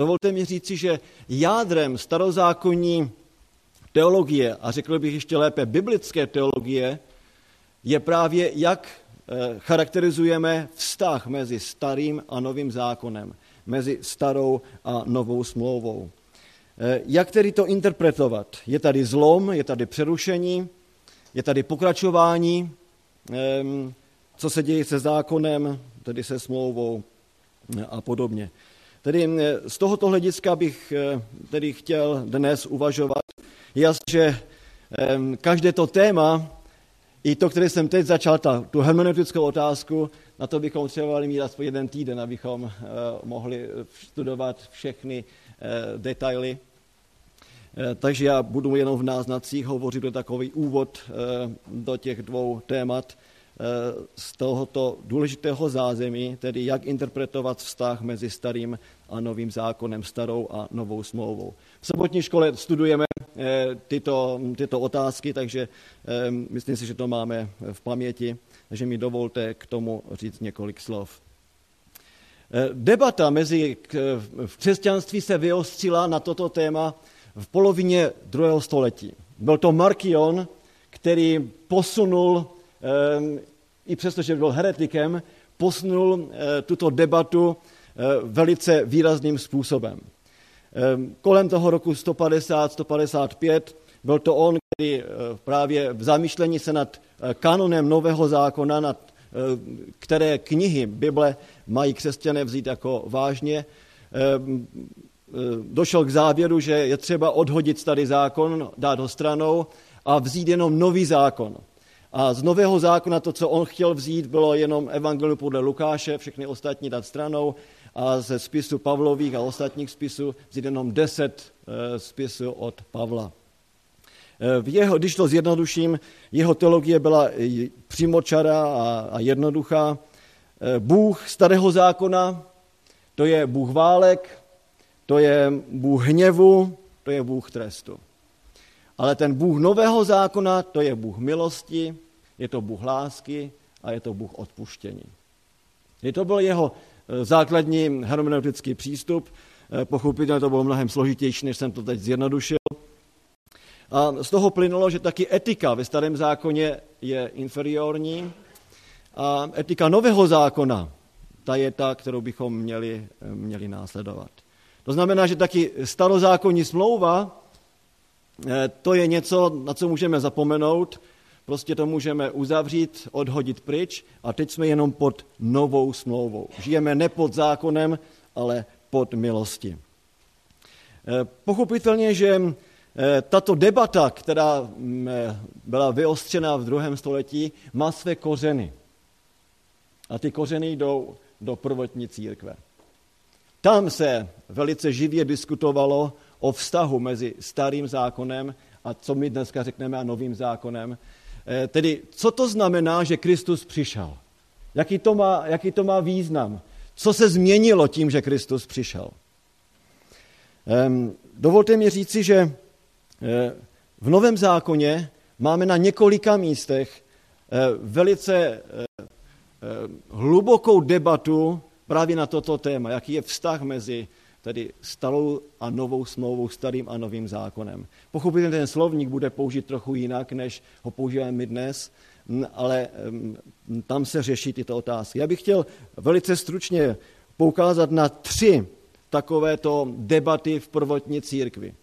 Dovolte mi říci, že jádrem starozákonní teologie, a řekl bych ještě lépe biblické teologie, je právě, jak eh, charakterizujeme vztah mezi starým a novým zákonem, mezi starou a novou smlouvou. Eh, jak tedy to interpretovat? Je tady zlom, je tady přerušení, je tady pokračování, ehm, co se děje se zákonem, tedy se smlouvou eh, a podobně. Tedy z tohoto hlediska bych tedy chtěl dnes uvažovat. Je jasné, že ehm, každé to téma i to, které jsem teď začal, ta, tu hermeneutickou otázku, na to bychom třeba mít aspoň jeden týden, abychom uh, mohli studovat všechny detaily. Takže já budu jenom v náznacích hovořit o takový úvod do těch dvou témat z tohoto důležitého zázemí, tedy jak interpretovat vztah mezi starým a novým zákonem, starou a novou smlouvou. V sobotní škole studujeme eh, tyto, tyto otázky, takže eh, myslím si, že to máme v paměti, takže mi dovolte k tomu říct několik slov. Eh, debata mezi, v křesťanství se vyostřila na toto téma v polovině druhého století. Byl to Markion, který posunul, i přesto, že byl heretikem, posunul tuto debatu velice výrazným způsobem. Ehm, kolem toho roku 150-155 byl to on, který eh, právě v zamýšlení se nad eh, kanonem Nového zákona, nad eh, které knihy Bible mají křesťané vzít jako vážně, ehm, došel k závěru, že je třeba odhodit starý zákon, dát ho stranou a vzít jenom nový zákon. A z nového zákona to, co on chtěl vzít, bylo jenom evangelium podle Lukáše, všechny ostatní dát stranou a ze spisu Pavlových a ostatních spisů vzít jenom deset eh, spisů od Pavla. Eh, v jeho, když to zjednoduším, jeho teologie byla přímočará a, a jednoduchá. Eh, Bůh starého zákona, to je Bůh válek, to je Bůh hněvu, to je Bůh trestu. Ale ten Bůh nového zákona, to je Bůh milosti, je to Bůh lásky a je to Bůh odpuštění. Je to byl jeho Eh, základní hermeneutický přístup. Eh, pochopitelně to bylo mnohem složitější, než jsem to teď zjednodušil. A z toho plynulo, že taky etika ve starém zákoně je inferiorní a etika nového zákona, ta je ta, kterou bychom měli, eh, měli následovat. To znamená, že taky starozákonní smlouva, to je něco, na co můžeme zapomenout, Prostě to můžeme uzavřít, odhodit pryč a teď jsme jenom pod novou smlouvou. Žijeme ne pod zákonem, ale pod milosti. Eh, pochopitelně, že eh, tato debata, která mm, eh, byla vyostřena v druhém století, má své kořeny. A ty kořeny jdou do prvotní církve. Tam se velice živě diskutovalo o vztahu mezi starým zákonem a co my dneska řekneme a novým zákonem, tedy, co to znamená, že Kristus přišel? Jaký to má, jaký to má význam? Co se změnilo tím, že Kristus přišel? Dovolte mi říci, že eh, v Novém zákoně máme na několika místech eh, velice hlubokou debatu právě na toto téma, jaký je vztah mezi tedy starou a novou smlouvou, starým a novým zákonem. Pochopitelně ten slovník bude použít trochu jinak, než ho používáme my dnes, ale tam se řeší tyto otázky. Já bych chtěl velice stručně poukázat na tři takovéto debaty v prvotní církvi. E,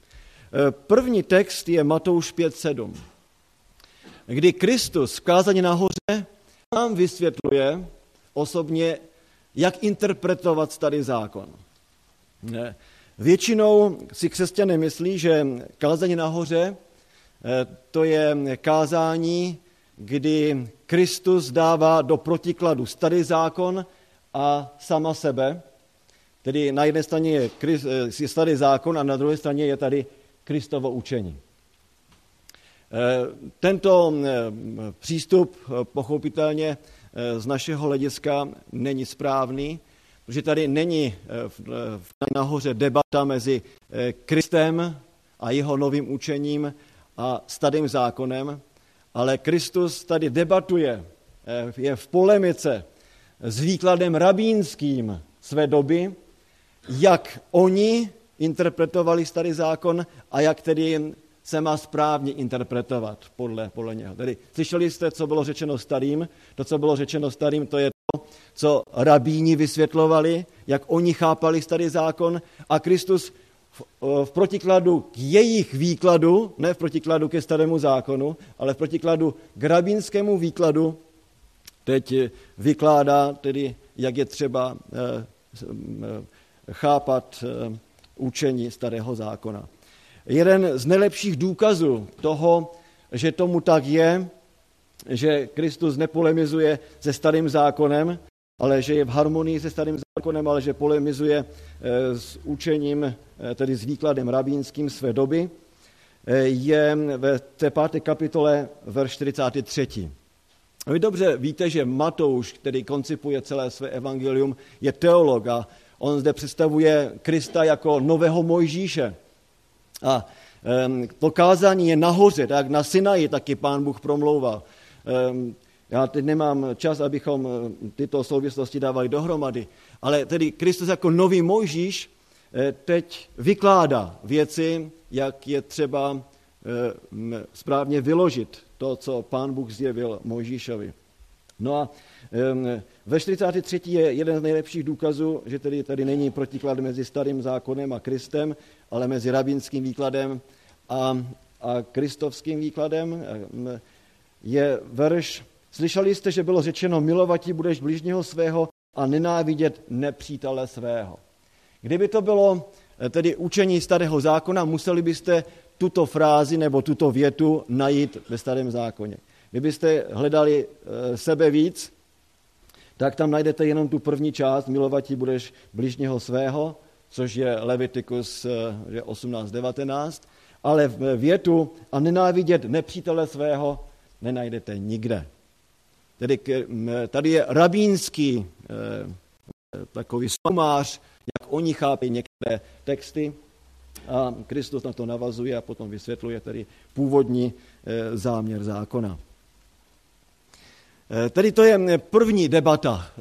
první text je Matouš 5.7, kdy Kristus v kázání nahoře nám vysvětluje osobně, jak interpretovat starý zákon. Většinou si křesťané myslí, že kázání nahoře eh, to je kázání, kdy Kristus dává do protikladu starý zákon a sama sebe. Tedy na jedné straně je, eh, starý zákon a na druhé straně je tady Kristovo učení. Eh, tento přístup pochopitelně z našeho hlediska není správný, Protože tady není eh, nahoře debata mezi eh, Kristem a jeho novým učením a starým zákonem, ale Kristus tady debatuje, eh, je v polemice s výkladem rabínským své doby, jak oni interpretovali starý zákon a jak tedy se má správně interpretovat podle, podle něho. Tedy slyšeli jste, co bylo řečeno starým. To, co bylo řečeno starým, to je co rabíni vysvětlovali, jak oni chápali starý zákon a Kristus v, v protikladu k jejich výkladu, ne v protikladu ke starému zákonu, ale v protikladu k rabínskému výkladu, teď vykládá tedy, jak je třeba eh, eh, chápat učení starého zákona. Jeden z nejlepších důkazů toho, že tomu tak je, že Kristus nepolemizuje se starým zákonem, ale že je v harmonii se starým zákonem, ale že polemizuje eh, s učením, eh, tedy s výkladem rabínským své doby, eh, je ve té páté kapitole verš 43. Vy dobře víte, že Matouš, který koncipuje celé své evangelium, je teolog a on zde představuje Krista jako nového Mojžíše. A to kázání je nahoře, tak na Sinaji taky pán Bůh promlouval. Já teď nemám čas, abychom eh, tyto souvislosti dávali dohromady, ale tedy Kristus jako nový Mojžíš eh, teď vykládá věci, jak je třeba eh, správně vyložit to, co pán Bůh zjevil Mojžíšovi. No a ve 43. je jeden z nejlepších důkazů, že tedy tady není protiklad mezi starým zákonem a Kristem, ale mezi rabínským výkladem a, a kristovským výkladem. Je verš, slyšeli jste, že bylo řečeno, milovatí budeš bližního svého a nenávidět nepřítele svého. Kdyby to bylo eh, tedy učení starého zákona, museli byste tuto frázi nebo tuto větu najít ve starém zákoně. Kdybyste hledali eh, sebe víc, tak tam najdete jenom tu první část, milovatí budeš bližního svého, což je Leviticus 18.19, eh, ale větu a nenávidět nepřítele svého nenajdete nikde. Tedy tady je rabínský eh, takový somář, jak oni chápí některé texty a Kristus na to navazuje a potom vysvětluje tedy původní záměr zákona. Eh, tedy to je první debata,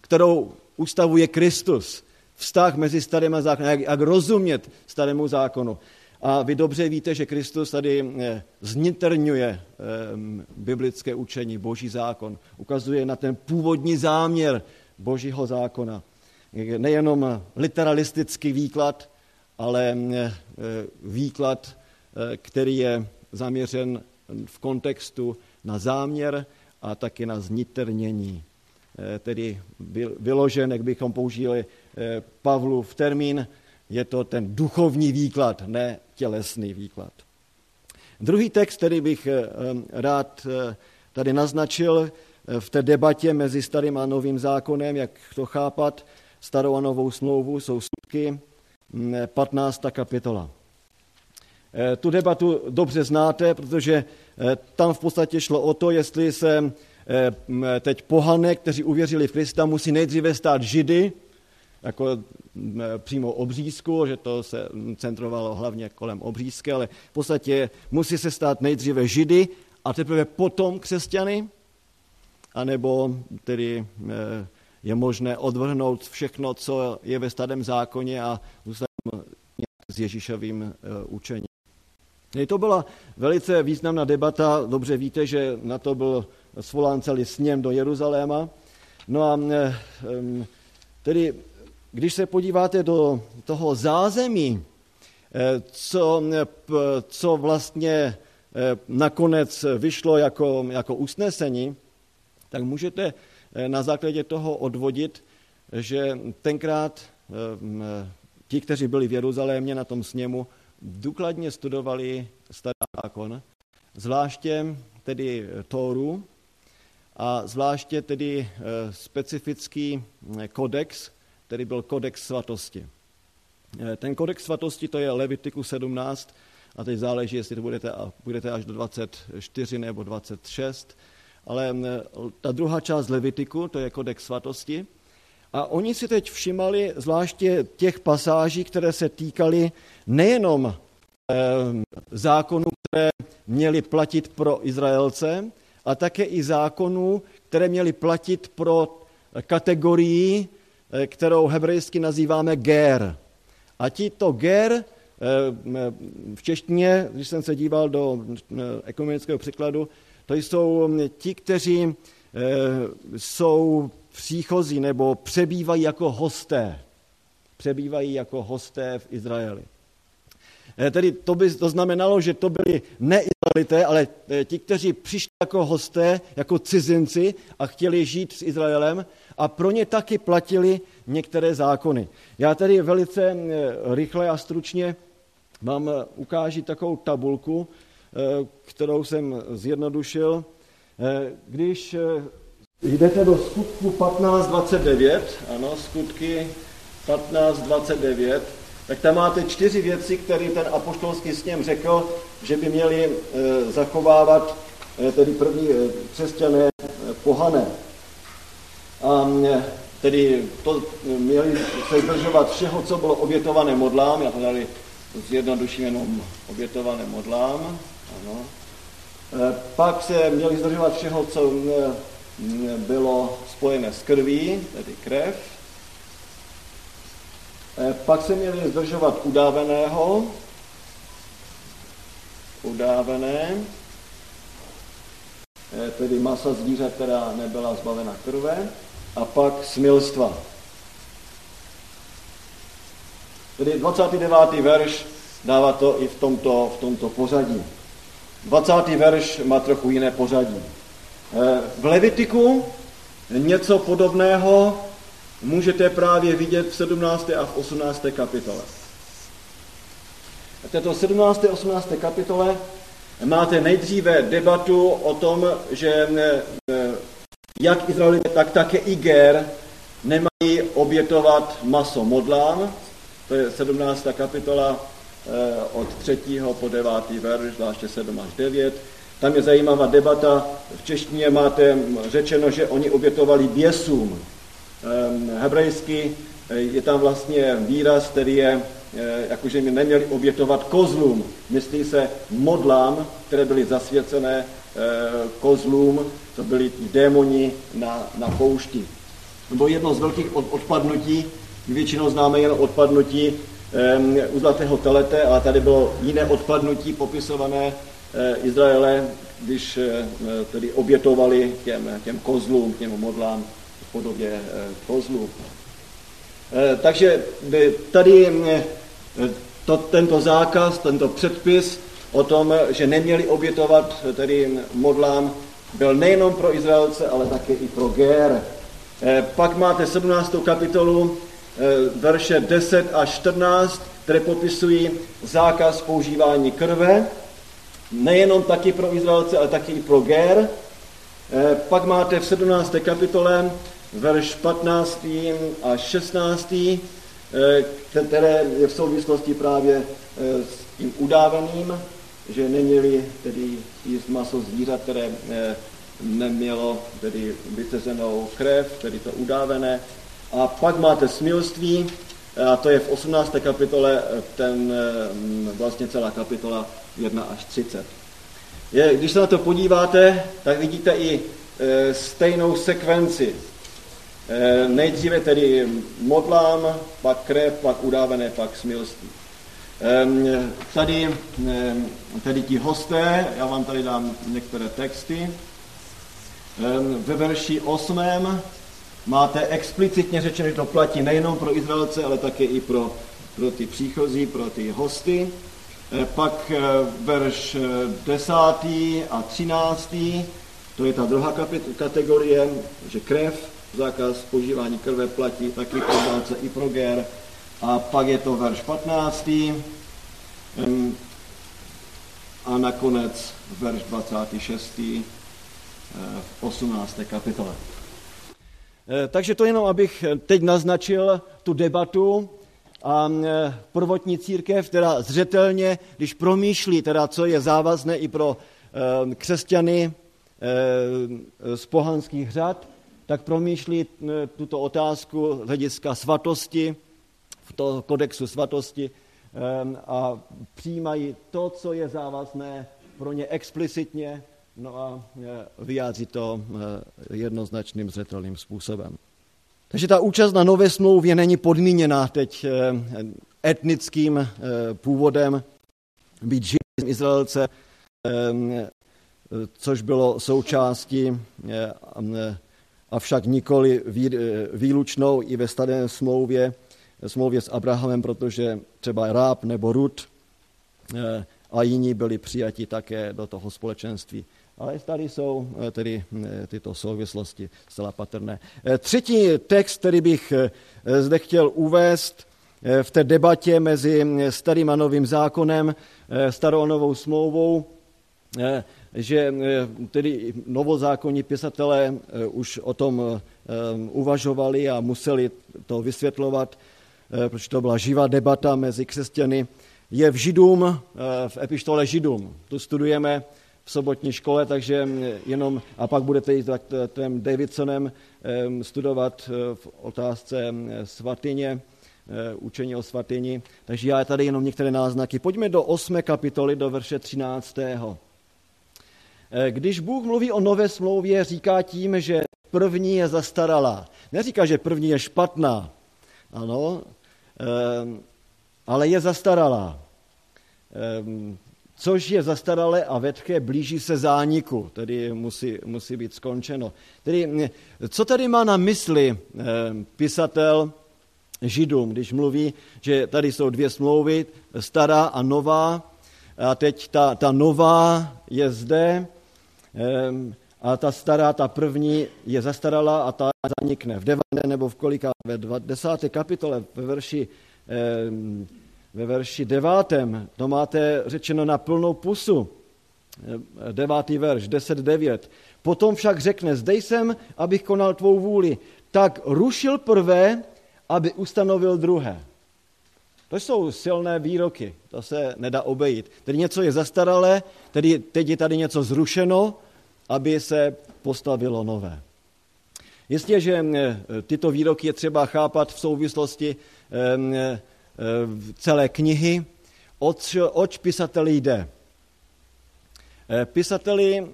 kterou ustavuje Kristus. Vztah mezi starým a zákonem, jak, jak rozumět starému zákonu. A vy dobře víte, že Kristus tady eh, zniterňuje biblické učení, boží zákon. Ukazuje na ten původní záměr božího zákona. Nejenom literalistický výklad, ale výklad, který je zaměřen v kontextu na záměr, a taky na zniternění. Eh, tedy vyložen, jak bychom použili eh, Pavlův termín, je to ten duchovní výklad, ne tělesný výklad. Druhý text, který bych eh, rád tady naznačil v té debatě mezi starým a novým zákonem, jak to chápat, starou a novou smlouvu, jsou skutky 15. Mm, kapitola. Tu debatu dobře znáte, protože Eh, tam v podstatě šlo o to, jestli se eh, teď pohane, kteří uvěřili v Krista, musí nejdříve stát židy, jako přímo obřízku, že to se centrovalo hlavně kolem obřízky, ale v podstatě musí se stát nejdříve židy a teprve potom křesťany, anebo tedy eh, je možné odvrhnout všechno, co je ve starém zákoně a zůstat s Ježíšovým učením. To byla velice významná debata, dobře víte, že na to byl svolán celý sněm do Jeruzaléma. No a eh, tedy, když se podíváte do toho zázemí, eh, co, co vlastně eh, nakonec vyšlo jako, jako usnesení, tak můžete na základě toho odvodit, že tenkrát ti, kteří byli v Jeruzalémě na tom sněmu, důkladně studovali starý zákon, zvláště tedy Tóru a zvláště tedy eh, specifický eh, kodex, který byl kodex svatosti. Eh, ten kodex svatosti to je Levitiku 17 a teď záleží, jestli to budete, budete až do 24 nebo 26, ale ta druhá část Levitiku, to je kodex svatosti, a oni si teď všimali zvláště těch pasáží, které se týkaly nejenom eh, zákonů, které měly platit pro Izraelce, a také i zákonů, které měly platit pro kategorii kterou hebrejsky nazýváme ger. A tito ger v češtině, když jsem se díval do ekumenického překladu, to jsou ti, kteří jsou příchozí nebo přebývají jako hosté. Přebývají jako hosté v Izraeli. Eh, tedy to by to znamenalo, že to byli neizraelité, ale eh, ti, kteří přišli jako hosté, jako cizinci a chtěli žít s Izraelem a pro ně taky platili některé zákony. Já tedy velice eh, rychle a stručně vám ukážu takovou tabulku, kterou jsem zjednodušil. Když jdete do skutku 15.29, ano, skutky 15.29, tak tam máte čtyři věci, které ten apoštolský sněm řekl, že by měli zachovávat tedy první křesťané pohané. A tedy to měli se zdržovat všeho, co bylo obětované modlám, já to tady zjednoduším jenom obětované modlám, ano. Pak se měli zdržovat všeho, co bylo spojené s krví, tedy krev, Eh, pak se měli zdržovat udáveného, udávené, eh, tedy masa zvíře, která nebyla zbavena krve, a pak smilstva. Tedy 29. verš dává to i v tomto, v tomto pořadí. 20. verš má trochu jiné pořadí. Eh, v Levitiku něco podobného můžete právě vidět v 17. a v 18. kapitole. V této 17. a 18. kapitole máte nejdříve debatu o tom, že eh, jak Izraelité, tak také i Ger nemají obětovat maso modlám. To je 17. kapitola eh, od 3. po 9. verš, zvláště 7 až 9. Tam je zajímavá debata. V češtině máte řečeno, že oni obětovali běsům. Ehm, hebrejsky eh, je tam vlastně výraz, který je, eh, jakože mi neměli obětovat kozlům. Myslí se modlám, které byly zasvěcené kozlům, to byli démoni na, na poušti. Nebo jedno z velkých odpadnutí, většinou známe jen odpadnutí ehm, u zlatého telete, ale tady bylo jiné odpadnutí popisované Izraele, když tedy obětovali těm, těm kozlům, těm modlám podobě eh, kozlu. Eh, takže tady eh, to, tento zákaz, tento předpis o tom, že neměli obětovat tedy modlám, byl nejenom pro Izraelce, ale také i pro Gér. Pak máte 17. kapitolu, verše 10 až 14, které popisují zákaz používání krve, nejenom taky pro Izraelce, ale taky i pro Gér. Pak máte v 17. kapitole verš 15. a 16., eh, které je v souvislosti právě eh, s tím udávaným, že neměli tedy jíst maso zvířat, které eh, nemělo tedy vycezenou krev, tedy to udávené. A pak máte smilství, a to je v 18. kapitole, ten vlastně celá kapitola 1 až 30. Je, když se na to podíváte, tak vidíte i stejnou sekvenci. Eh, nejdříve tedy modlám, pak krev, pak udávené, pak smilství. Tady, tady ti hosté, já vám tady dám některé texty. Ve verši 8. máte explicitně řečeno, že to platí nejenom pro Izraelce, ale také i pro, pro ty příchozí, pro ty hosty. Pak verš 10. a 13. To je ta druhá kategorie, že krev, zákaz používání krve platí taky pro Izraelce i pro Ger. A pak je to verš 15. A nakonec verš 26. Eh, v 18. kapitole. Eh, takže to jenom, abych teď naznačil tu debatu a eh, prvotní církev, která zřetelně, když promýšlí, teda, co je závazné i pro křesťany z pohanských řad, tak promýšlí eh, tuto otázku hlediska svatosti, toho kodexu svatosti a přijímají to, co je závazné pro ně explicitně, no a eh, vyjádří to eh, jednoznačným zřetelným způsobem. Takže ta účast na nové smlouvě není podmíněná teď etnickým původem, být židem Izraelce, což bylo součástí, avšak nikoli výlučnou i ve staré smlouvě, smlouvě s Abrahamem, protože třeba Ráb nebo Rud a jiní byli přijati také do toho společenství. Ale tady jsou tedy tyto souvislosti zcela patrné. Třetí text, který bych zde chtěl uvést v té debatě mezi starým a novým zákonem, starou a novou smlouvou, že tedy novozákonní pěsatelé už o tom uvažovali a museli to vysvětlovat, protože to byla živá debata mezi křesťany, je v Židům, v epištole Židům. Tu studujeme v sobotní škole, takže jenom, a pak budete jít tím Davidsonem studovat v otázce svatyně, učení o svatyni. Takže já tady jenom některé náznaky. Pojďme do 8. kapitoly, do verše 13. Když Bůh mluví o nové smlouvě, říká tím, že první je zastaralá. Neříká, že první je špatná, ano, ale je zastaralá. Což je zastaralé a vetché, blíží se zániku, tedy musí, musí být skončeno. Tedy, co tady má na mysli pisatel Židům, když mluví, že tady jsou dvě smlouvy, stará a nová, a teď ta, ta nová je zde, a ta stará, ta první je zastaralá a ta zanikne. V deváté nebo v kolika, ve desáté kapitole, ve verši, ve verši devátém, to máte řečeno na plnou pusu. Devátý verš, 10.9. Potom však řekne, zde jsem, abych konal tvou vůli. Tak rušil prvé, aby ustanovil druhé. To jsou silné výroky, to se nedá obejít. Tedy něco je zastaralé, tedy teď je tady něco zrušeno, aby se postavilo nové. Jistě, že eh, tyto výroky je třeba chápat v souvislosti ehm, eh, celé knihy, oč, oč pisateli jde. Eh, pisateli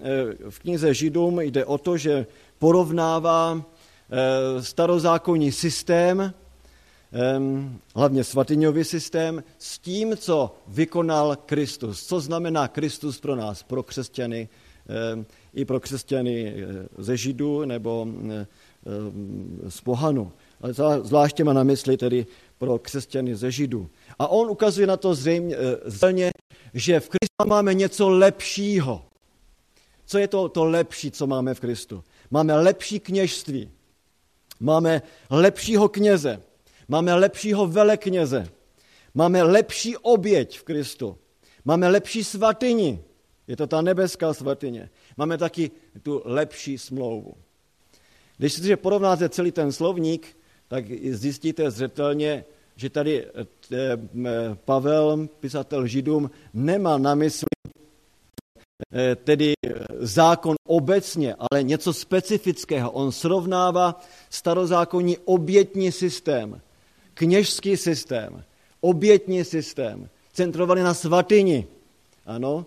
v knize Židům jde o to, že porovnává starozákonní systém, hlavně svatyňový systém, s tím, co vykonal Kristus. Co znamená Kristus pro nás, pro křesťany, i pro křesťany eh, ze Židů nebo z Pohanu. Ale zvláště má na mysli tedy pro křesťany ze Židů. A on ukazuje na to zřejmě, eh, zřejmě že v Kristu máme něco lepšího. Co je to, to lepší, co máme v Kristu? Máme lepší kněžství, máme lepšího kněze, Máme lepšího velekněze. Máme lepší oběť v Kristu. Máme lepší svatyni. Je to ta nebeská svatyně. Máme taky tu lepší smlouvu. Když si porovnáte celý ten slovník, tak zjistíte zřetelně, že tady eh, Pavel, pisatel Židům, nemá na mysli eh, tedy zákon obecně, ale něco specifického. On srovnává starozákonní obětní systém kněžský systém, obětní systém, centrovaný na svatyni, ano,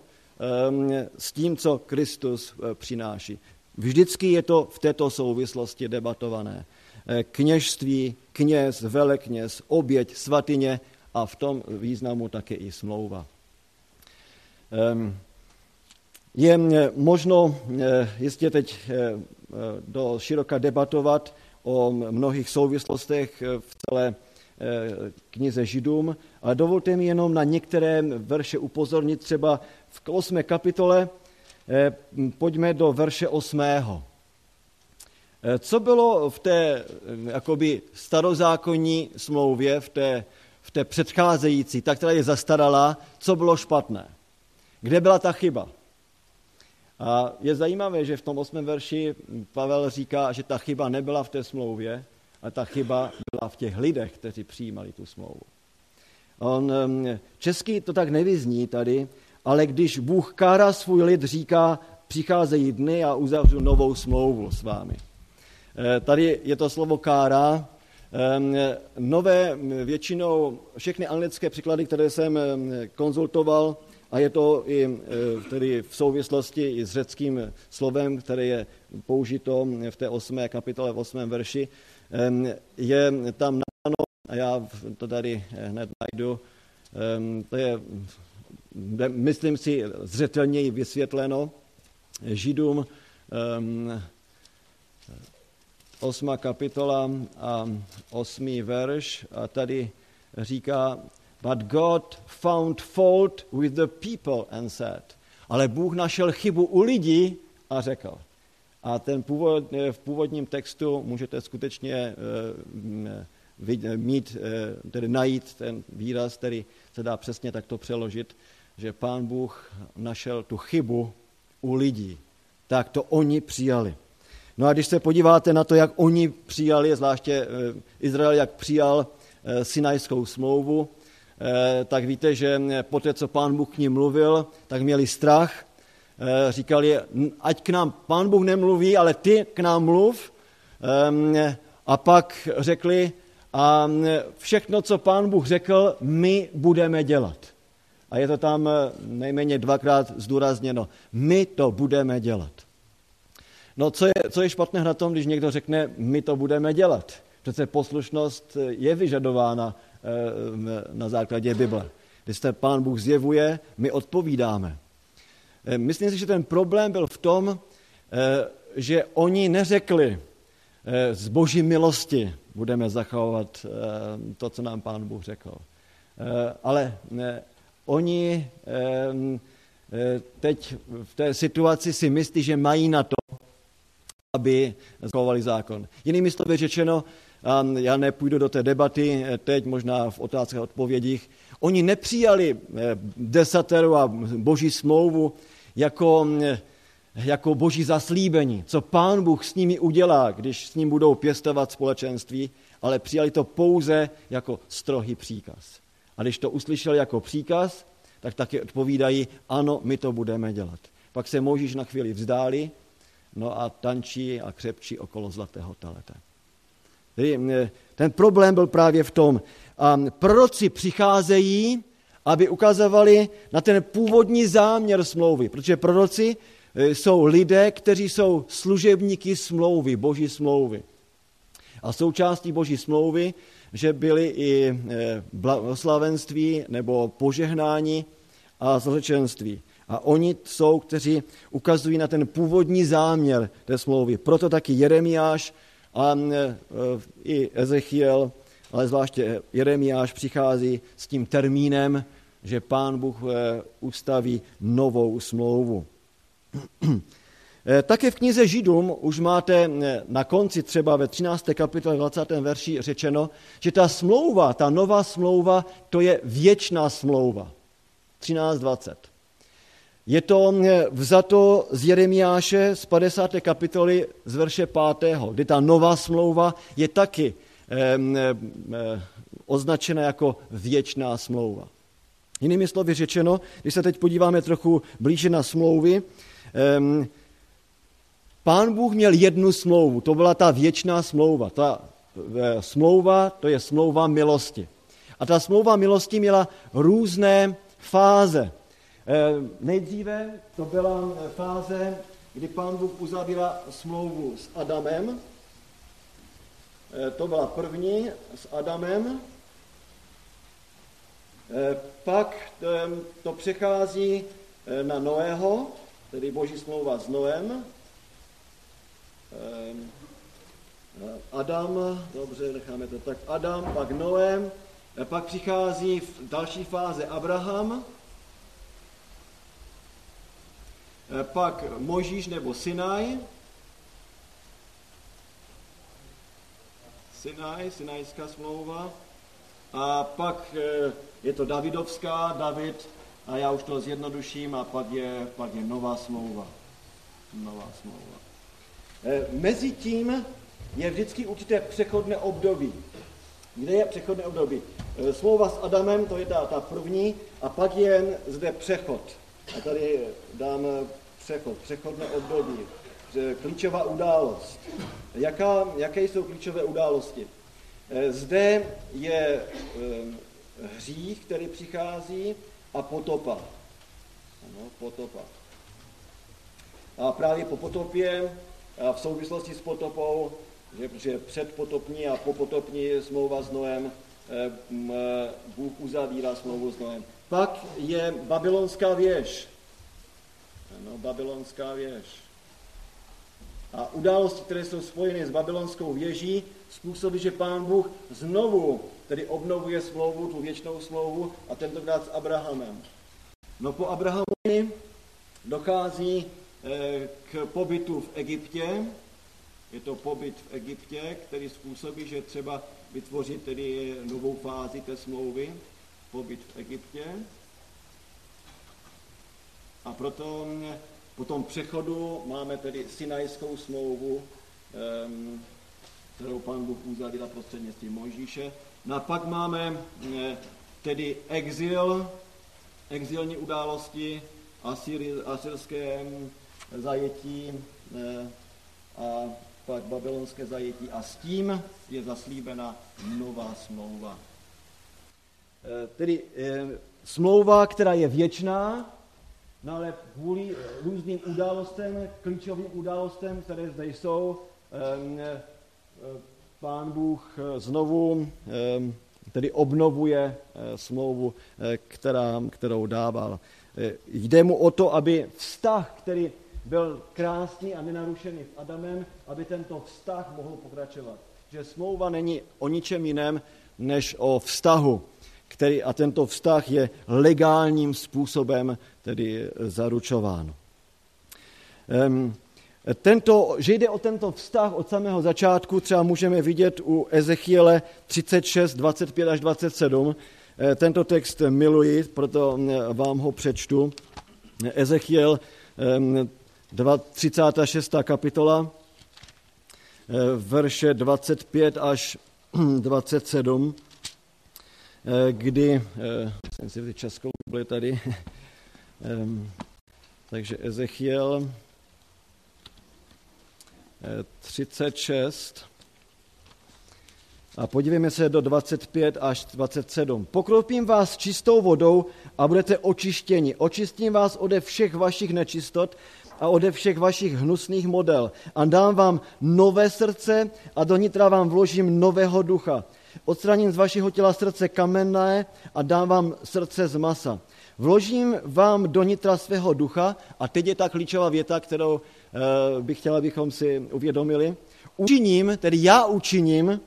s tím, co Kristus e, přináší. Vždycky je to v této souvislosti debatované. E, kněžství, kněz, velekněz, oběť, svatyně a v tom významu také i smlouva. Je možno e, jistě teď do široka debatovat o mnohých souvislostech v celé knize Židům, ale dovolte mi jenom na některé verše upozornit, třeba v 8. kapitole, eh, pojďme do verše 8. Eh, co bylo v té eh, jakoby starozákonní smlouvě, v té, v té předcházející, ta, která je zastaralá, co bylo špatné? Kde byla ta chyba? A je zajímavé, že v tom osmém verši Pavel říká, že ta chyba nebyla v té smlouvě, a ta chyba byla v těch lidech, kteří přijímali tu smlouvu. On, český to tak nevyzní tady, ale když Bůh kárá svůj lid, říká, přicházejí dny a uzavřu novou smlouvu s vámi. E, tady je to slovo kára. Nové většinou, všechny anglické překlady, které jsem konzultoval, a je to i e, tedy v souvislosti i s řeckým slovem, které je použito v té osmé kapitole, v osmém verši, je tam napsáno, a já to tady hned najdu, to je, myslím si, zřetelněji vysvětleno, Židům 8. kapitola a 8. verš a tady říká, but God found fault with the people and said, ale Bůh našel chybu u lidí a řekl. A ten původ, v původním textu můžete skutečně eh, mít, eh, tedy najít ten výraz, který se dá přesně takto přeložit, že pán Bůh našel tu chybu u lidí. Tak to oni přijali. No a když se podíváte na to, jak oni přijali, zvláště eh, Izrael, jak přijal Sinajskou smlouvu, tak víte, že po té, co pán Bůh k ním mluvil, tak měli strach Eh, říkali, ať k nám pán Bůh nemluví, ale ty k nám mluv. A pak řekli, a všechno, co pán Bůh řekl, my budeme dělat. A je to tam eh, nejméně dvakrát zdůrazněno. My to budeme dělat. No, co je, co je špatné na tom, když někdo řekne, my to budeme dělat? Přece poslušnost je vyžadována eh, na základě Bible. Když se pán Bůh zjevuje, my odpovídáme. Eh, myslím si, že ten problém byl v tom, eh, že oni neřekli eh, z boží milosti budeme zachovávat to, co nám pán Bůh řekl. Ale oni teď v té situaci si myslí, že mají na to, aby zachovali zákon. Jinými slovy řečeno, já nepůjdu do té debaty teď, možná v otázkách a odpovědích, Oni nepřijali desateru a boží smlouvu jako, jako boží zaslíbení, co pán Bůh s nimi udělá, když s ním budou pěstovat společenství, ale přijali to pouze jako strohý příkaz. A když to uslyšeli jako příkaz, tak taky odpovídají, ano, my to budeme dělat. Pak se Možíš na chvíli vzdáli, no a tančí a křepčí okolo zlatého talete. Ten problém byl právě v tom, a proroci přicházejí aby ukazovali na ten původní záměr smlouvy, protože proroci e, jsou lidé, kteří jsou služebníky smlouvy, boží smlouvy. A součástí boží smlouvy, že byly i e, blahoslavenství nebo požehnání a zlečenství. A oni jsou, kteří ukazují na ten původní záměr té smlouvy. Proto taky Jeremiáš a e, i Ezechiel, ale zvláště Jeremiáš přichází s tím termínem, že pán Bůh eh, ustaví novou smlouvu. Eh, také v knize Židům už máte eh, na konci třeba ve 13. kapitole 20. verši řečeno, že ta smlouva, ta nová smlouva, to je věčná smlouva. 13.20. Je to vzato z Jeremiáše z 50. kapitoly z verše 5., kdy ta nová smlouva je taky eh, eh, označena jako věčná smlouva. Jinými slovy řečeno, když se teď podíváme trochu blíže na smlouvy, pán Bůh měl jednu smlouvu, to byla ta věčná smlouva. Ta e, smlouva, to je smlouva milosti. A ta smlouva milosti měla různé fáze. E, nejdříve to byla fáze, kdy pán Bůh uzavírá smlouvu s Adamem. E, to byla první s Adamem. Pak to přechází na Noého, tedy boží smlouva s Noem. Ehm, eh, Adam, dobře, necháme to tak, Adam, pak Noem, pak přichází v další fáze Abraham, pak Možíš nebo Sinaj, Sinaj, Sinajská smlouva, a pak je to Davidovská, David, a já už to zjednoduším, a pak je, pak je nová smlouva. Nová smlouva. E, mezi tím je vždycky určité přechodné období. Kde je přechodné období? E, smlouva s Adamem, to je ta, ta první, a pak je zde přechod. A tady dám přechod, přechodné období, klíčová událost. Jaká, jaké jsou klíčové události? Zde je hřích, který přichází, a potopa. Ano, potopa. A právě po potopě, v souvislosti s potopou, že, že předpotopní a popotopní smlouva s Noem, eh, eh, Bůh uzavírá smlouvu s Noem. Pak je babylonská věž. No, babylonská věž. A události, které jsou spojeny s babylonskou věží, způsobí, že pán Bůh znovu tedy obnovuje smlouvu, tu věčnou smlouvu a tentokrát s Abrahamem. No po Abrahamovi dochází k pobytu v Egyptě. Je to pobyt v Egyptě, který způsobí, že třeba vytvořit tedy novou fázi té smlouvy, pobyt v Egyptě. A proto po tom přechodu máme tedy Sinajskou smlouvu, kterou pán Bůh uzavírá prostřednictvím Mojžíše. No a pak máme eh, tedy exil, exilní události, asyrské zajetí eh, a pak babylonské zajetí a s tím je zaslíbena nová smlouva. Eh, tedy smlouva, která je věčná, no ale kvůli různým událostem, klíčovým událostem, které zde jsou, pán Bůh eh, znovu tedy obnovuje eh, smlouvu, eh, která, kterou dával. Jde mu o to, aby vztah, který byl krásný a nenarušený s Adamem, aby tento vztah mohl pokračovat. Že smlouva není o ničem jiném, než o vztahu, který, a tento vztah je legálním způsobem tedy zaručován. Um, tento, že jde o tento vztah od samého začátku, třeba můžeme vidět u Ezechiele 36, 25 až 27. Eh, tento text miluji, proto eh, vám ho přečtu. Ezechiel 36. kapitola, eh, verše 25 až 27, kdy, jsem si českou Bibli tady, takže Ezechiel 36. A podívejme se do 25 až 27. Pokropím vás čistou vodou a budete očištěni. Očistím vás ode všech vašich nečistot a ode všech vašich hnusných model. A dám vám nové srdce a do nitra vám vložím nového ducha. Odstraním z vašeho těla srdce kamenné a dám vám srdce z masa. Vložím vám do nitra svého ducha, a teď je ta klíčová věta, kterou Eh, bych chtěl, abychom si uvědomili. Učiním, tedy já učiním,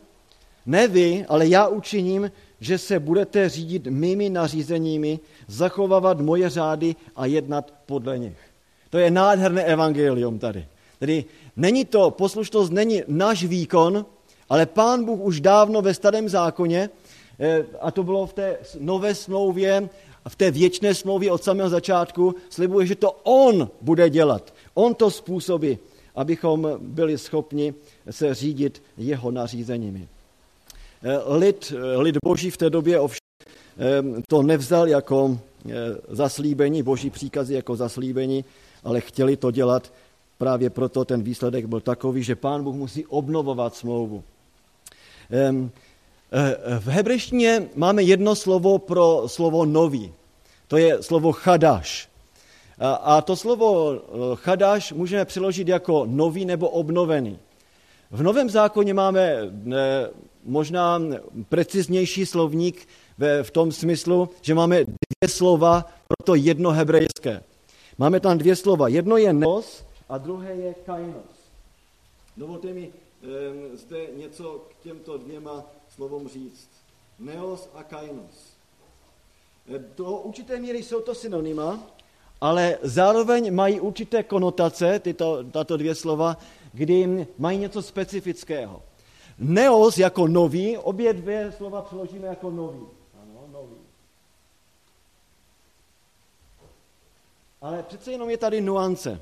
ne vy, ale já učiním, že se budete řídit mými nařízeními, zachovávat moje řády a jednat podle nich. To je nádherné evangelium tady. Tedy není to, poslušnost není náš výkon, ale pán Bůh už dávno ve starém zákoně, eh, a to bylo v té nové smlouvě, v té věčné smlouvě od samého začátku, slibuje, že to on bude dělat. On to způsobí, abychom byli schopni se řídit jeho nařízeními. Eh, lid, eh, lid boží v té době ovšem to nevzal jako zaslíbení, boží příkazy jako zaslíbení, ale chtěli to dělat, právě proto ten výsledek byl takový, že pán Bůh musí obnovovat smlouvu. V hebrejštině máme jedno slovo pro slovo nový. To je slovo chadaš. A to slovo eh, chadáš můžeme přeložit jako nový nebo obnovený. V Novém zákoně máme eh, možná preciznější slovník v tom smyslu, že máme dvě slova pro to jedno hebrejské. Máme tam dvě slova. Jedno je neos a druhé je kainos. Dovolte mi eh, zde něco k těmto dvěma slovům říct. Neos a kainos. Do určité míry jsou to synonyma, ale zároveň mají určité konotace, tyto, tato dvě slova, kdy mají něco specifického. Neos jako nový, obě dvě slova přeložíme jako nový. Ano, nový. Ale přece jenom je tady nuance.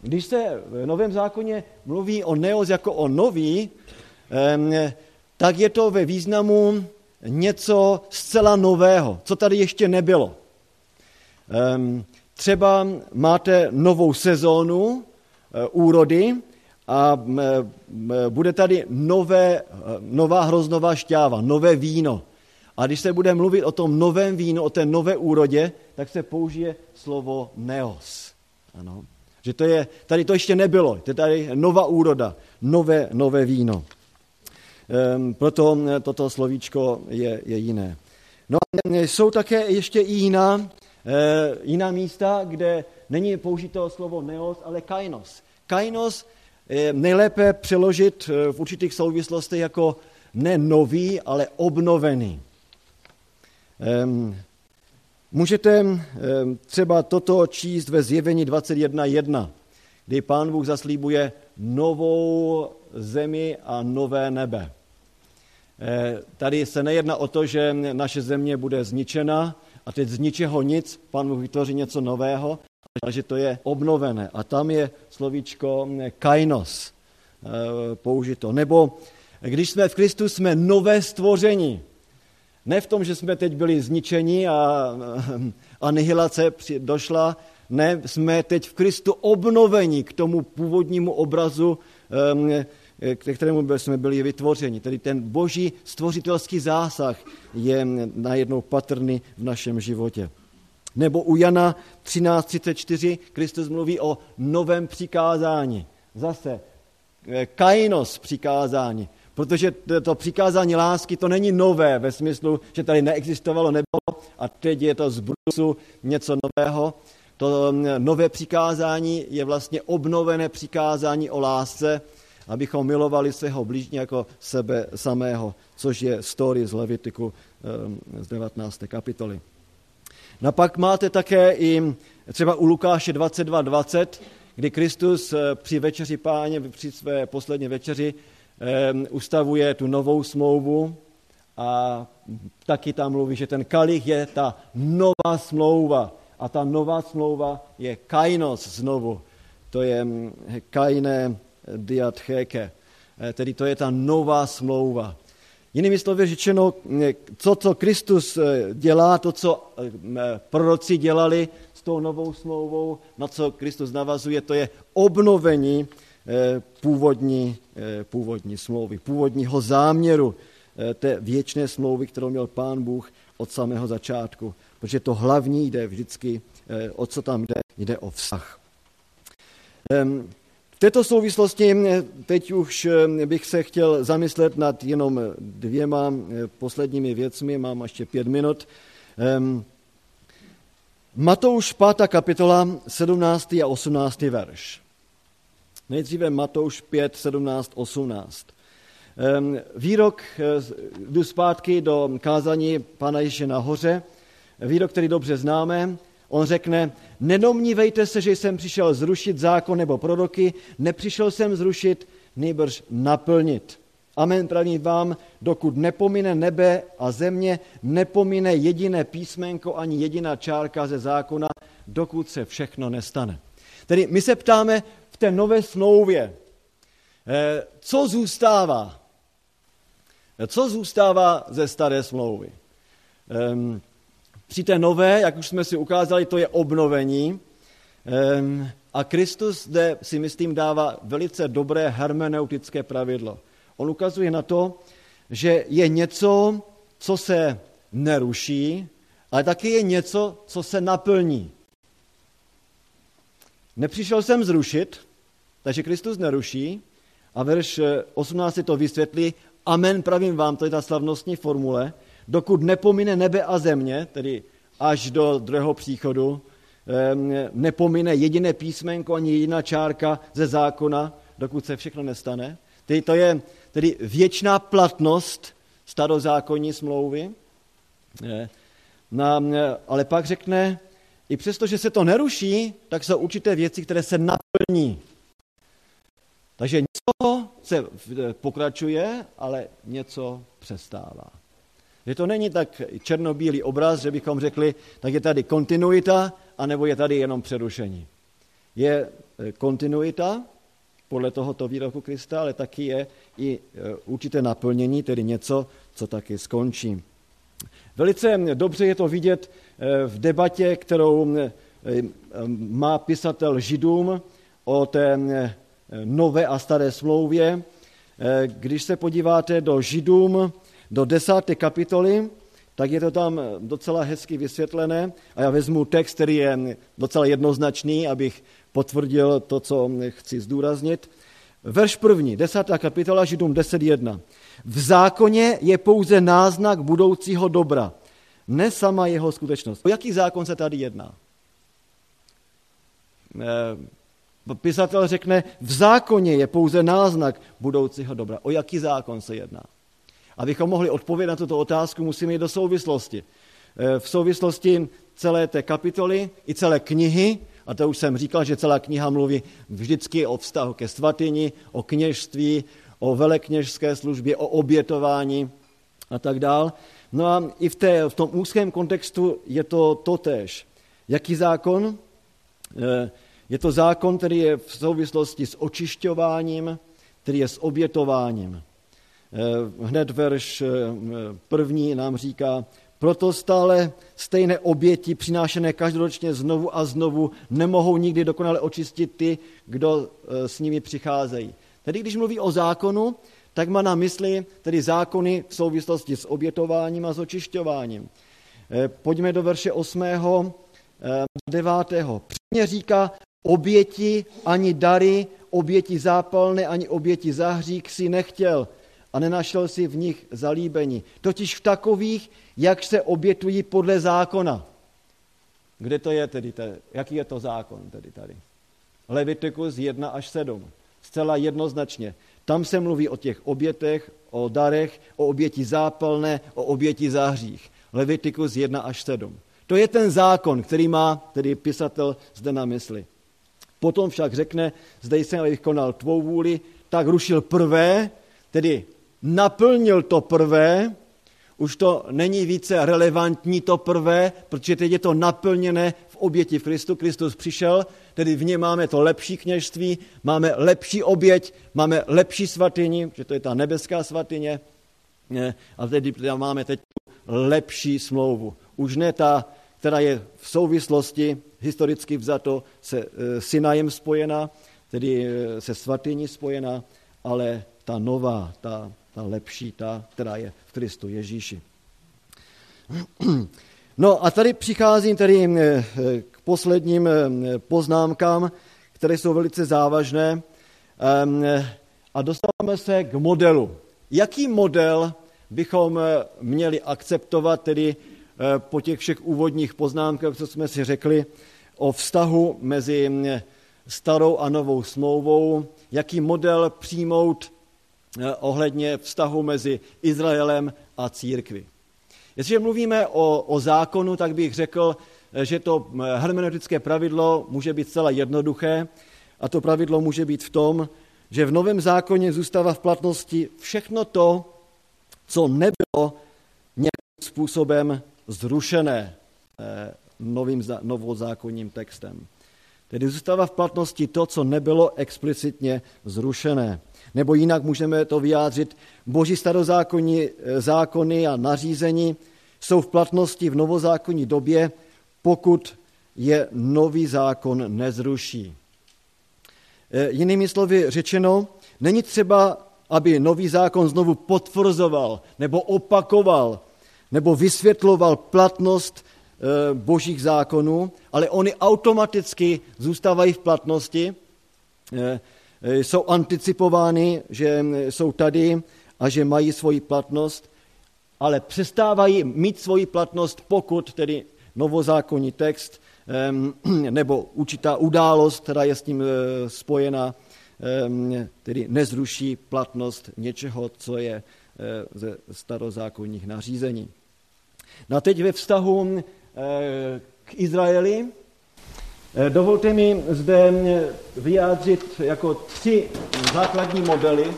Když se v Novém zákoně mluví o neos jako o nový, tak je to ve významu něco zcela nového, co tady ještě nebylo. Třeba máte novou sezónu eh, úrody a bude tady nové, nová hroznová šťáva, nové víno. A když se bude mluvit o tom novém vínu, o té nové úrodě, tak se použije slovo neos. Ano. Že to je, tady to ještě nebylo, to je tady nová úroda, nové, nové víno. Ehm, proto toto slovíčko je, je jiné. No a jsou také ještě i jiná, e, jiná místa, kde není použito slovo neos, ale kainos. Kainos je nejlépe přeložit v určitých souvislostech jako ne nový, ale obnovený. Můžete třeba toto číst ve zjevení 21.1, kdy pán Bůh zaslíbuje novou zemi a nové nebe. Eh, tady se nejedná o to, že naše země bude zničena a teď z ničeho nic pán Bůh vytvoří něco nového, ale že to je obnovené. A tam je slovíčko kainos eh, použito. Nebo když jsme v Kristu, jsme nové stvoření. Ne v tom, že jsme teď byli zničeni a anihilace došla, ne, jsme teď v Kristu obnoveni k tomu původnímu obrazu, k kterému jsme byli vytvořeni. Tedy ten boží stvořitelský zásah je najednou patrný v našem životě. Nebo u Jana 13.34 Kristus mluví o novém přikázání. Zase eh, kainos přikázání. Protože to přikázání lásky to není nové ve smyslu, že tady neexistovalo nebo a teď je to z brusu něco nového. To nové přikázání je vlastně obnovené přikázání o lásce, abychom milovali svého blížně jako sebe samého, což je story z Levitiku z 19. kapitoly. No pak máte také i třeba u Lukáše 22.20, kdy Kristus eh, při večeři páně, při své poslední večeři, ustavuje tu novou smlouvu a taky tam mluví, že ten kalich je ta nová smlouva. A ta nová smlouva je kainos znovu. To je kainé diatcheke. E, tedy to je ta nová smlouva. Jinými slovy řečeno, to, co Kristus e, dělá, to, co e, proroci dělali s tou novou smlouvou, na co Kristus navazuje, to je obnovení původní, eh, původní smlouvy, původního záměru eh, té věčné smlouvy, kterou měl pán Bůh od samého začátku. Protože to hlavní jde vždycky, o co tam jde, jde o vztah. V této souvislosti teď už bych se chtěl zamyslet nad jenom dvěma posledními věcmi, mám ještě pět minut. Matouš 5. kapitola, 17. a 18. verš. Nejdříve Matouš 5, 17, 18. Výrok, eh, jdu zpátky do kázání Pana Ježíše nahoře, výrok, který dobře známe, on řekne, nedomnívejte se, že jsem přišel zrušit zákon nebo proroky, nepřišel jsem zrušit, nejbrž naplnit. Amen, pravím vám, dokud nepomine nebe a země, nepomine jediné písmenko ani jediná čárka ze zákona, dokud se všechno nestane. Tedy my se ptáme, té nové smlouvě, eh, co zůstává? Co zůstává ze staré smlouvy? Ehm, při té nové, jak už jsme si ukázali, to je obnovení. Ehm, a Kristus zde si myslím dává velice dobré hermeneutické pravidlo. On ukazuje na to, že je něco, co se neruší, ale taky je něco, co se naplní. Nepřišel jsem zrušit, takže Kristus neruší a verš 18 to vysvětlí, amen pravím vám, to je ta slavnostní formule, dokud nepomine nebe a země, tedy až do druhého příchodu, nepomine jediné písmenko ani jediná čárka ze zákona, dokud se všechno nestane. Tedy to je tedy věčná platnost starozákonní smlouvy. No, ale pak řekne, i přesto, že se to neruší, tak jsou určité věci, které se naplní. Takže něco se pokračuje, ale něco přestává. Že to není tak černobílý obraz, že bychom řekli, tak je tady kontinuita, anebo je tady jenom přerušení. Je e, kontinuita podle tohoto výroku Krista, ale taky je i e, určité naplnění, tedy něco, co taky skončí. Velice dobře je to vidět e, v debatě, kterou má pisatel Židům o té nové a staré smlouvě. Eh, když se podíváte do Židům, do desáté kapitoly, tak je to tam docela hezky vysvětlené. A já vezmu text, který je docela jednoznačný, abych potvrdil to, co chci zdůraznit. Verš první, desátá kapitola Židům 10.1. V zákoně je pouze náznak budoucího dobra, ne sama jeho skutečnost. O jaký zákon se tady jedná? Pisatel řekne, v zákoně je pouze náznak budoucího dobra. O jaký zákon se jedná? Abychom mohli odpovědět na tuto otázku, musíme jít do souvislosti. Eh, v souvislosti celé té kapitoly i celé knihy, a to už jsem říkal, že celá kniha mluví vždycky o vztahu ke svatyni, o kněžství, o velekněžské službě, o obětování a tak dál. No a i v, té, v tom úzkém kontextu je to totéž. Jaký zákon? Eh, je to zákon, který je v souvislosti s očišťováním, který je s obětováním. Eh, hned verš eh, první nám říká, proto stále stejné oběti přinášené každoročně znovu a znovu nemohou nikdy dokonale očistit ty, kdo s nimi přicházejí. Tedy když mluví o zákonu, tak má na mysli tedy zákony v souvislosti s obětováním a s očišťováním. Eh, pojďme do verše 8. 9. Přímě říká, oběti ani dary, oběti zápalné ani oběti za hřík si nechtěl a nenašel si v nich zalíbení. Totiž v takových, jak se obětují podle zákona. Kde to je tedy? Jaký je to zákon tedy tady? Levitikus 1 až 7 zcela jednoznačně. Tam se mluví o těch obětech, o darech, o oběti zápalné, o oběti za hřích. Levitikus 1 až 7. To je ten zákon, který má tedy pisatel zde na mysli. Potom však řekne, zde jsem, abych konal tvou vůli, tak rušil prvé, tedy naplnil to prvé, už to není více relevantní to prvé, protože teď je to naplněné v oběti v Kristu. Kristus přišel, tedy v něm máme to lepší kněžství, máme lepší oběť, máme lepší svatyni, že to je ta nebeská svatyně, a tedy máme teď lepší smlouvu. Už ne ta, která je v souvislosti historicky vzato se e, Sinajem spojena, tedy e, se svatyní spojena, ale ta nová, ta, ta lepší, ta, která je v Kristu Ježíši. No a tady přicházím tady e, k posledním poznámkám, které jsou velice závažné a dostáváme se k modelu. Jaký model bychom měli akceptovat, tedy po těch všech úvodních poznámkách, co jsme si řekli, o vztahu mezi starou a novou smlouvou, jaký model přijmout ohledně vztahu mezi Izraelem a církví. Jestliže mluvíme o, o zákonu, tak bych řekl, že to hermeneutické pravidlo může být zcela jednoduché a to pravidlo může být v tom, že v Novém zákoně zůstává v platnosti všechno to, co nebylo nějakým způsobem zrušené eh, novým, novozákonním textem. Tedy zůstává v platnosti to, co nebylo explicitně zrušené. Nebo jinak můžeme to vyjádřit, boží starozákonní eh, zákony a nařízení jsou v platnosti v novozákonní době, pokud je nový zákon nezruší. Eh, jinými slovy řečeno, není třeba, aby nový zákon znovu potvrzoval nebo opakoval nebo vysvětloval platnost eh, božích zákonů, ale oni automaticky zůstávají v platnosti, jsou anticipovány, že jsou tady a že mají svoji platnost, ale přestávají mít svoji platnost, pokud tedy novozákonní text nebo určitá událost, která je s tím eh, spojena, tedy nezruší platnost něčeho, co je eh, ze starozákonních nařízení. No a teď ve vztahu eh, k Izraeli, Eh, dovolte mi zde vyjádřit jako tři základní modely,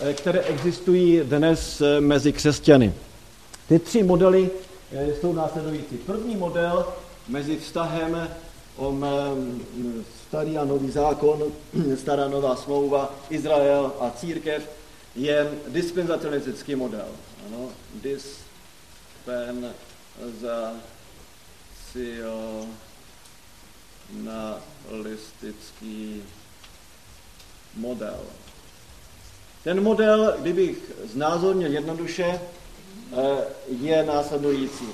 eh, které existují dnes eh, mezi křesťany. Ty tři modely jsou následující. První model mezi vztahem o starý a nový zákon, stará nová smlouva, Izrael a církev, je dispenzacionistický model. Ano, dispenzacio na listický model. Ten model, kdybych znázornil jednoduše, je následující.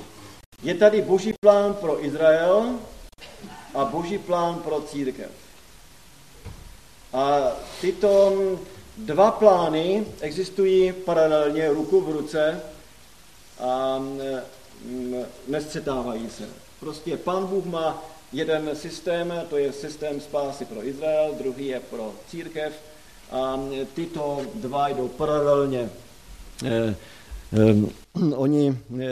Je tady boží plán pro Izrael a boží plán pro církev. A tyto dva plány existují paralelně, ruku v ruce a nestřetávají se. Prostě pán Bůh má jeden systém, to je systém spásy pro Izrael, druhý je pro církev a tyto dva jdou paralelně. Eh, eh, oni eh,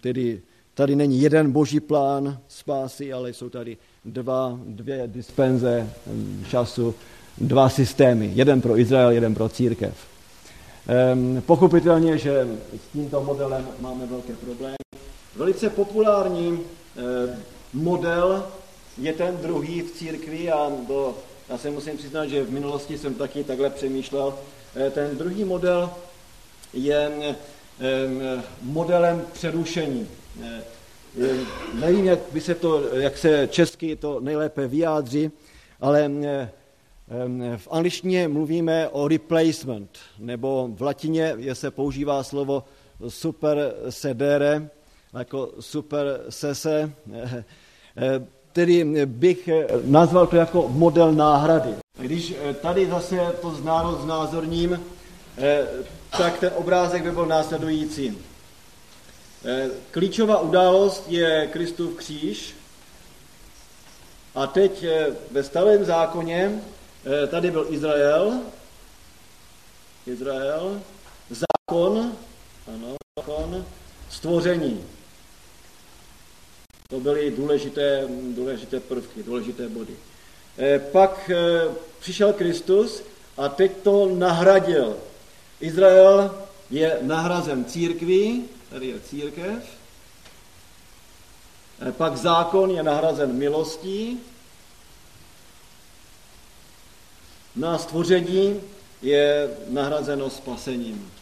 tedy, tady není jeden boží plán spásy, ale jsou tady dva, dvě dispenze času, dva systémy, jeden pro Izrael, jeden pro církev. Pochopitelně, že s tímto modelem máme velké problémy. Velice populární model je ten druhý v církvi a do, já se musím přiznat, že v minulosti jsem taky takhle přemýšlel. Eh, ten druhý model je modelem přerušení. Eh, nevím, jak by se to, jak se česky to nejlépe vyjádří, ale v angličtině mluvíme o replacement, nebo v latině se používá slovo super sedere, jako super sese, eh, tedy bych nazval to jako model náhrady. Když tady zase to znáro znázorním, tak ten obrázek by byl následující. Klíčová událost je Kristův kříž a teď ve starém zákoně tady byl Izrael, Izrael, zákon, ano, zákon, stvoření. To byly důležité, důležité prvky, důležité body. Eh, pak eh, přišel Kristus a teď to nahradil. Izrael je nahrazen církví, tady je církev. Eh, pak zákon je nahrazen milostí. Na stvoření je nahrazeno spasením.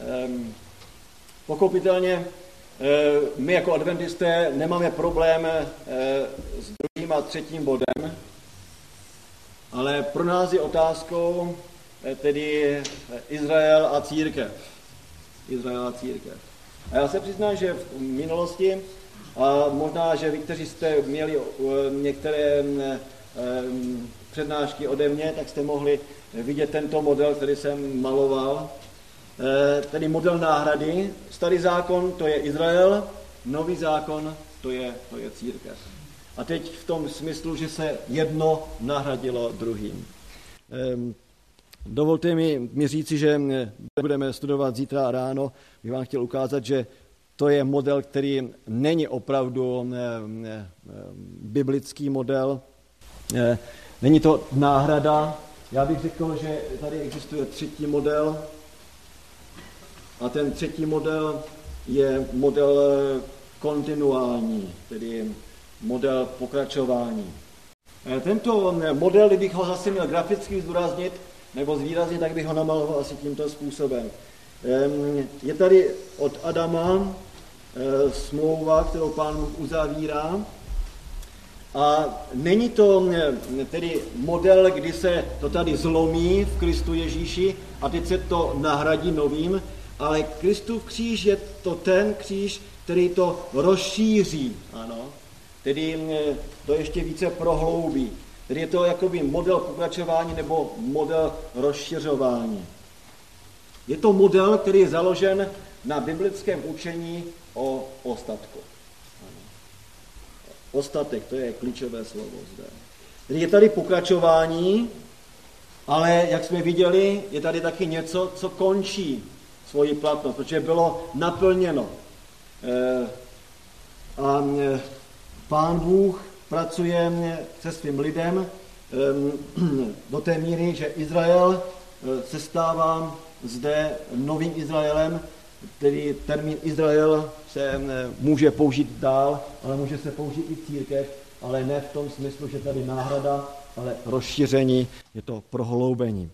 Ehm, Pokopitelně eh, my jako adventisté nemáme problém eh, s druhým a třetím bodem, ale pro nás je otázkou eh, tedy Izrael a církev. Izrael a církev. A já se přiznám, že v minulosti, a možná, že vy, kteří jste měli některé přednášky ode mě, tak jste mohli vidět tento model, který jsem maloval. Eh, tedy model náhrady. Starý zákon to je Izrael, nový zákon to je, to je církev. A teď v tom smyslu, že se jedno nahradilo druhým. Ehm, dovolte mi, mi říci, že budeme studovat zítra ráno, bych vám chtěl ukázat, že to je model, který není opravdu biblický model. Eh, není to náhrada. Já bych řekl, že tady existuje třetí model, a ten třetí model je model kontinuální, tedy model pokračování. Tento model, kdybych ho zase měl graficky zdůraznit nebo zvýraznit, tak bych ho namaloval asi tímto způsobem. Je tady od Adama e, smlouva, kterou pán Bůh uzavírá. A není to tedy model, kdy se to tady zlomí v Kristu Ježíši a teď se to nahradí novým, ale Kristův kříž je to ten kříž, který to rozšíří, ano, tedy mm, to ještě více prohloubí. Tedy je to jakoby model pokračování nebo model rozšiřování. Je to model, který je založen na biblickém učení o ostatku. Ostatek, to je klíčové slovo zde. Tedy je tady pokračování, ale jak jsme viděli, je tady taky něco, co končí svoji platnost, protože bylo naplněno. Eh, a eh, pán Bůh pracuje se svým lidem eh, do té míry, že Izrael se stává zde novým Izraelem, tedy termín Izrael se může použít dál, ale může se použít i církev, ale ne v tom smyslu, že tady náhrada, ale rozšíření, je to prohloubení.